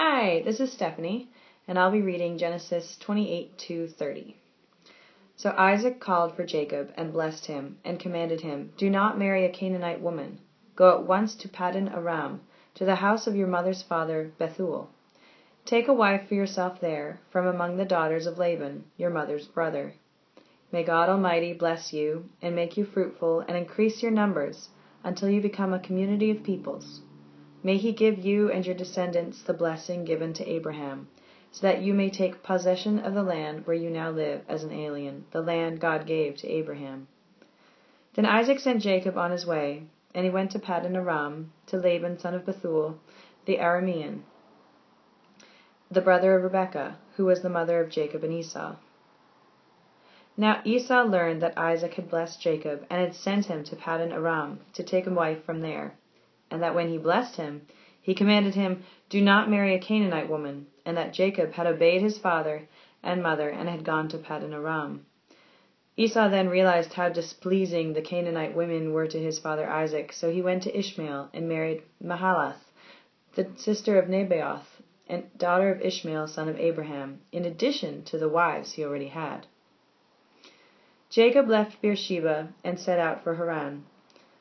Hi, this is Stephanie, and I'll be reading Genesis 28 to 30. So Isaac called for Jacob and blessed him, and commanded him, Do not marry a Canaanite woman. Go at once to Paddan Aram, to the house of your mother's father Bethuel. Take a wife for yourself there, from among the daughters of Laban, your mother's brother. May God Almighty bless you, and make you fruitful, and increase your numbers, until you become a community of peoples. May he give you and your descendants the blessing given to Abraham, so that you may take possession of the land where you now live as an alien, the land God gave to Abraham. Then Isaac sent Jacob on his way, and he went to Paddan Aram, to Laban son of Bethuel, the Aramean, the brother of Rebekah, who was the mother of Jacob and Esau. Now Esau learned that Isaac had blessed Jacob, and had sent him to Paddan Aram to take a wife from there and that when he blessed him, he commanded him, Do not marry a Canaanite woman, and that Jacob had obeyed his father and mother and had gone to Paddan Aram. Esau then realized how displeasing the Canaanite women were to his father Isaac, so he went to Ishmael and married Mahalath, the sister of Nebaioth, and daughter of Ishmael, son of Abraham, in addition to the wives he already had. Jacob left Beersheba and set out for Haran.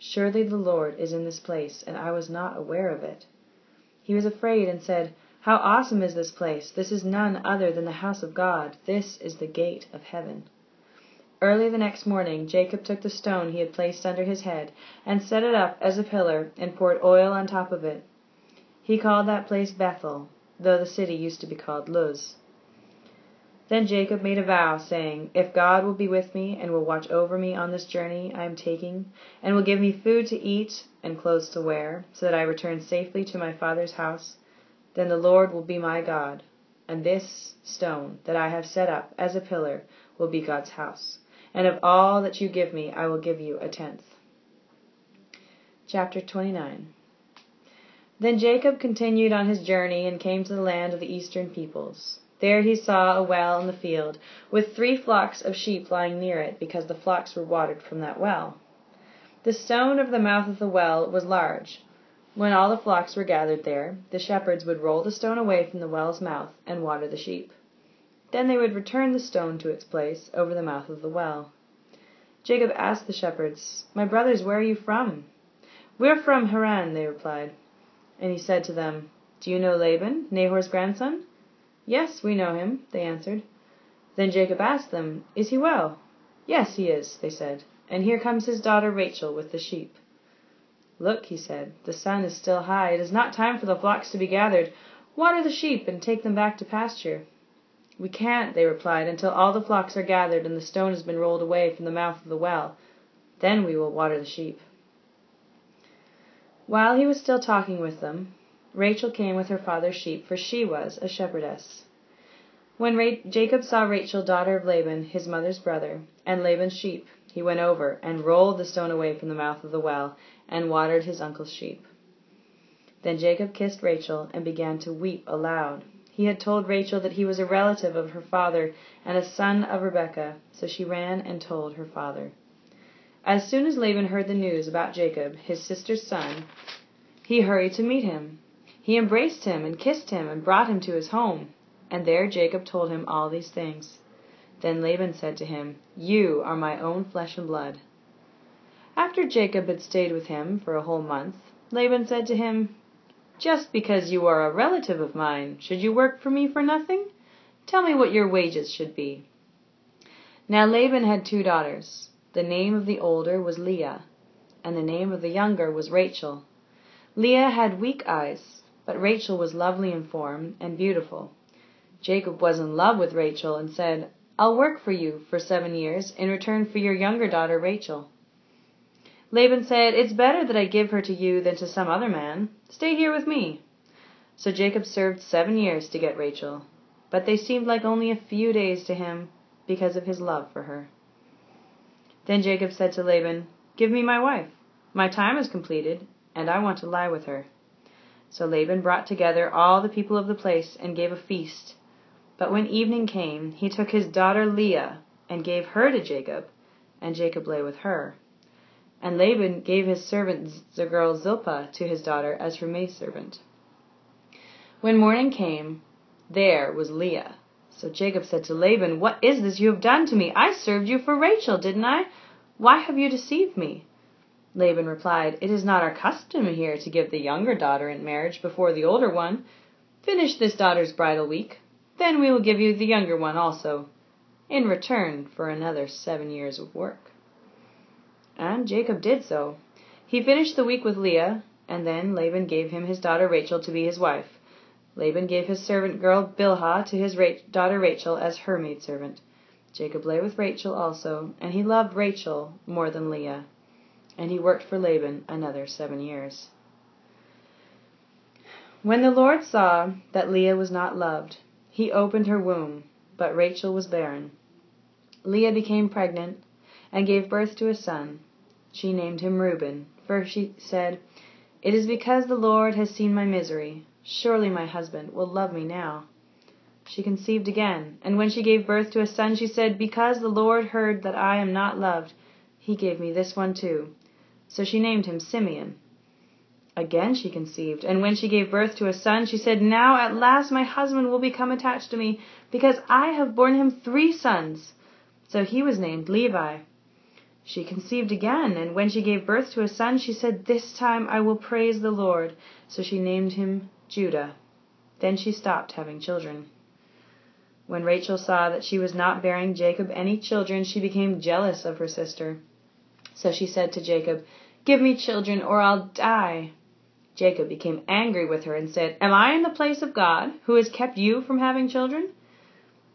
Surely the Lord is in this place, and I was not aware of it. He was afraid and said, How awesome is this place! This is none other than the house of God. This is the gate of heaven. Early the next morning Jacob took the stone he had placed under his head, and set it up as a pillar, and poured oil on top of it. He called that place Bethel, though the city used to be called Luz. Then Jacob made a vow, saying, If God will be with me, and will watch over me on this journey I am taking, and will give me food to eat and clothes to wear, so that I return safely to my father's house, then the Lord will be my God, and this stone that I have set up as a pillar will be God's house. And of all that you give me, I will give you a tenth. Chapter 29 Then Jacob continued on his journey and came to the land of the eastern peoples. There he saw a well in the field, with three flocks of sheep lying near it, because the flocks were watered from that well. The stone of the mouth of the well was large. When all the flocks were gathered there, the shepherds would roll the stone away from the well's mouth and water the sheep. Then they would return the stone to its place over the mouth of the well. Jacob asked the shepherds, My brothers, where are you from? We're from Haran, they replied. And he said to them, Do you know Laban, Nahor's grandson? Yes, we know him, they answered. Then Jacob asked them, Is he well? Yes, he is, they said. And here comes his daughter Rachel with the sheep. Look, he said, the sun is still high. It is not time for the flocks to be gathered. Water the sheep and take them back to pasture. We can't, they replied, until all the flocks are gathered and the stone has been rolled away from the mouth of the well. Then we will water the sheep. While he was still talking with them, Rachel came with her father's sheep, for she was a shepherdess. When Ra- Jacob saw Rachel, daughter of Laban, his mother's brother, and Laban's sheep, he went over and rolled the stone away from the mouth of the well and watered his uncle's sheep. Then Jacob kissed Rachel and began to weep aloud. He had told Rachel that he was a relative of her father and a son of Rebekah, so she ran and told her father. As soon as Laban heard the news about Jacob, his sister's son, he hurried to meet him. He embraced him and kissed him and brought him to his home. And there Jacob told him all these things. Then Laban said to him, You are my own flesh and blood. After Jacob had stayed with him for a whole month, Laban said to him, Just because you are a relative of mine, should you work for me for nothing? Tell me what your wages should be. Now Laban had two daughters. The name of the older was Leah, and the name of the younger was Rachel. Leah had weak eyes, but Rachel was lovely in form and beautiful. Jacob was in love with Rachel and said, I'll work for you for seven years in return for your younger daughter Rachel. Laban said, It's better that I give her to you than to some other man. Stay here with me. So Jacob served seven years to get Rachel, but they seemed like only a few days to him because of his love for her. Then Jacob said to Laban, Give me my wife. My time is completed, and I want to lie with her. So Laban brought together all the people of the place and gave a feast. But when evening came, he took his daughter Leah and gave her to Jacob, and Jacob lay with her. And Laban gave his servant the girl Zilpah to his daughter as her maidservant. When morning came, there was Leah. So Jacob said to Laban, What is this you have done to me? I served you for Rachel, didn't I? Why have you deceived me? Laban replied, It is not our custom here to give the younger daughter in marriage before the older one. Finish this daughter's bridal week. Then we will give you the younger one also, in return for another seven years of work. And Jacob did so. He finished the week with Leah, and then Laban gave him his daughter Rachel to be his wife. Laban gave his servant girl Bilhah to his daughter Rachel as her maidservant. Jacob lay with Rachel also, and he loved Rachel more than Leah and he worked for Laban another seven years. When the Lord saw that Leah was not loved, he opened her womb, but Rachel was barren. Leah became pregnant and gave birth to a son. She named him Reuben, for she said, It is because the Lord has seen my misery. Surely my husband will love me now. She conceived again, and when she gave birth to a son, she said, Because the Lord heard that I am not loved, he gave me this one too. So she named him Simeon. Again she conceived, and when she gave birth to a son, she said, Now at last my husband will become attached to me, because I have borne him three sons. So he was named Levi. She conceived again, and when she gave birth to a son, she said, This time I will praise the Lord. So she named him Judah. Then she stopped having children. When Rachel saw that she was not bearing Jacob any children, she became jealous of her sister. So she said to Jacob, Give me children, or I'll die. Jacob became angry with her and said, Am I in the place of God, who has kept you from having children?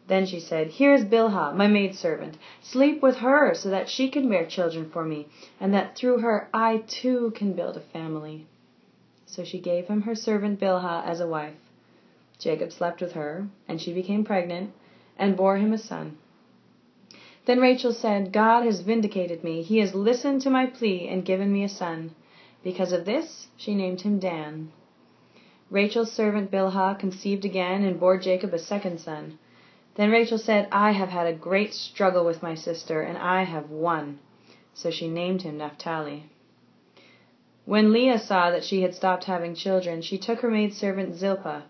Then she said, Here is Bilhah, my maidservant. Sleep with her, so that she can bear children for me, and that through her I too can build a family. So she gave him her servant Bilhah as a wife. Jacob slept with her, and she became pregnant, and bore him a son. Then Rachel said, God has vindicated me. He has listened to my plea and given me a son. Because of this, she named him Dan. Rachel's servant Bilhah conceived again and bore Jacob a second son. Then Rachel said, I have had a great struggle with my sister, and I have won. So she named him Naphtali. When Leah saw that she had stopped having children, she took her maidservant Zilpah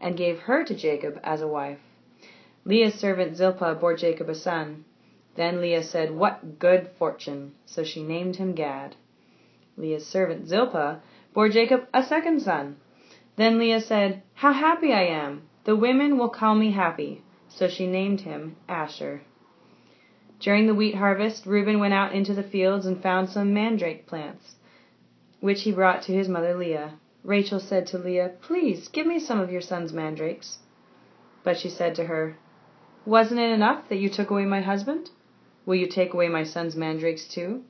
and gave her to Jacob as a wife. Leah's servant Zilpah bore Jacob a son. Then Leah said, What good fortune! So she named him Gad. Leah's servant Zilpah bore Jacob a second son. Then Leah said, How happy I am! The women will call me happy. So she named him Asher. During the wheat harvest, Reuben went out into the fields and found some mandrake plants, which he brought to his mother Leah. Rachel said to Leah, Please give me some of your son's mandrakes. But she said to her, Wasn't it enough that you took away my husband? Will you take away my son's mandrakes too?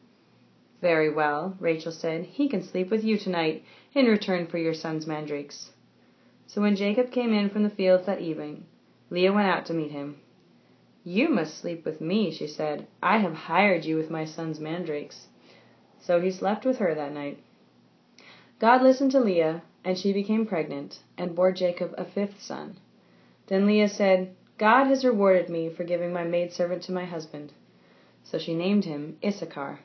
Very well, Rachel said. He can sleep with you tonight in return for your son's mandrakes. So when Jacob came in from the fields that evening, Leah went out to meet him. You must sleep with me, she said. I have hired you with my son's mandrakes. So he slept with her that night. God listened to Leah, and she became pregnant, and bore Jacob a fifth son. Then Leah said, God has rewarded me for giving my maidservant to my husband. So she named him Issachar.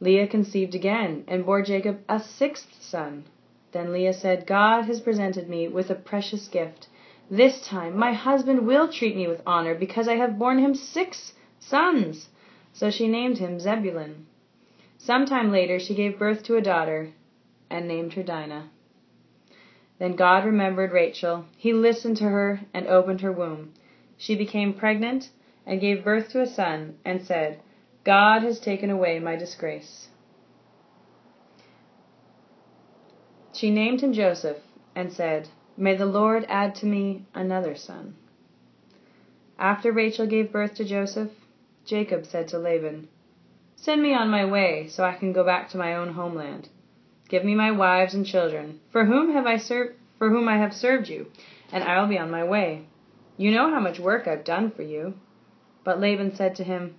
Leah conceived again and bore Jacob a sixth son. Then Leah said, God has presented me with a precious gift. This time my husband will treat me with honor because I have borne him six sons. So she named him Zebulun. Some time later she gave birth to a daughter and named her Dinah. Then God remembered Rachel. He listened to her and opened her womb. She became pregnant and gave birth to a son and said, God has taken away my disgrace. She named him Joseph and said, May the Lord add to me another son. After Rachel gave birth to Joseph, Jacob said to Laban, Send me on my way so I can go back to my own homeland. Give me my wives and children, for whom have I served for whom I have served you, and I will be on my way. You know how much work I've done for you. But Laban said to him,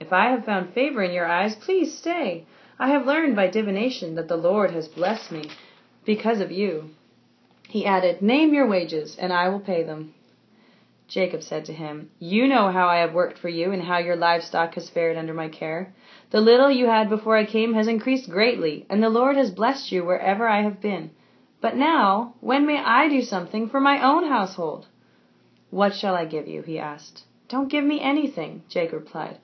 If I have found favor in your eyes, please stay. I have learned by divination that the Lord has blessed me because of you. He added, Name your wages, and I will pay them. Jacob said to him, You know how I have worked for you, and how your livestock has fared under my care. The little you had before I came has increased greatly, and the Lord has blessed you wherever I have been. But now, when may I do something for my own household? What shall I give you? he asked. Don't give me anything, Jake replied.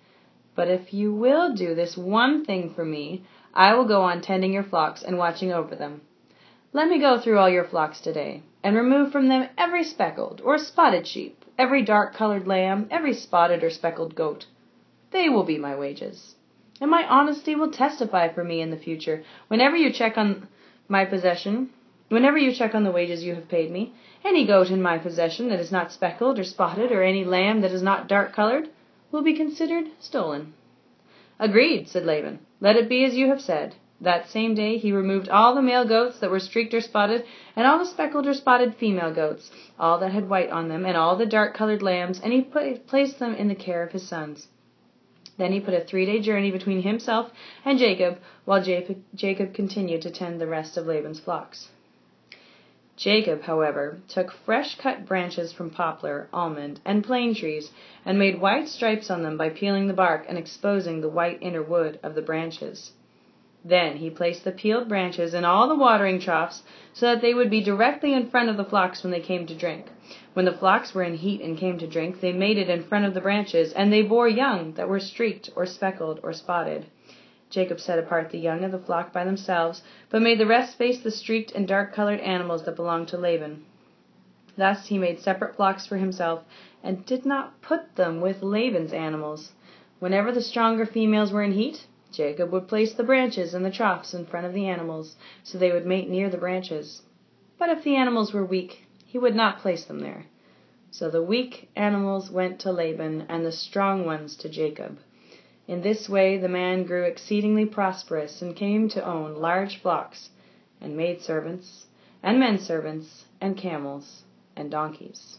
But if you will do this one thing for me, I will go on tending your flocks and watching over them. Let me go through all your flocks today, and remove from them every speckled or spotted sheep every dark colored lamb, every spotted or speckled goat. They will be my wages. And my honesty will testify for me in the future. Whenever you check on my possession, whenever you check on the wages you have paid me, any goat in my possession that is not speckled or spotted, or any lamb that is not dark colored, will be considered stolen. Agreed, said Laban. Let it be as you have said. That same day he removed all the male goats that were streaked or spotted, and all the speckled or spotted female goats, all that had white on them, and all the dark colored lambs, and he put, placed them in the care of his sons. Then he put a three day journey between himself and Jacob, while Jacob continued to tend the rest of Laban's flocks. Jacob, however, took fresh cut branches from poplar, almond, and plane trees, and made white stripes on them by peeling the bark and exposing the white inner wood of the branches. Then he placed the peeled branches in all the watering troughs so that they would be directly in front of the flocks when they came to drink. When the flocks were in heat and came to drink, they mated in front of the branches, and they bore young that were streaked or speckled or spotted. Jacob set apart the young of the flock by themselves, but made the rest face the streaked and dark colored animals that belonged to Laban. Thus he made separate flocks for himself, and did not put them with Laban's animals. Whenever the stronger females were in heat, Jacob would place the branches and the troughs in front of the animals, so they would mate near the branches. But if the animals were weak, he would not place them there. So the weak animals went to Laban, and the strong ones to Jacob. In this way the man grew exceedingly prosperous, and came to own large flocks, and maidservants, and men servants, and camels, and donkeys.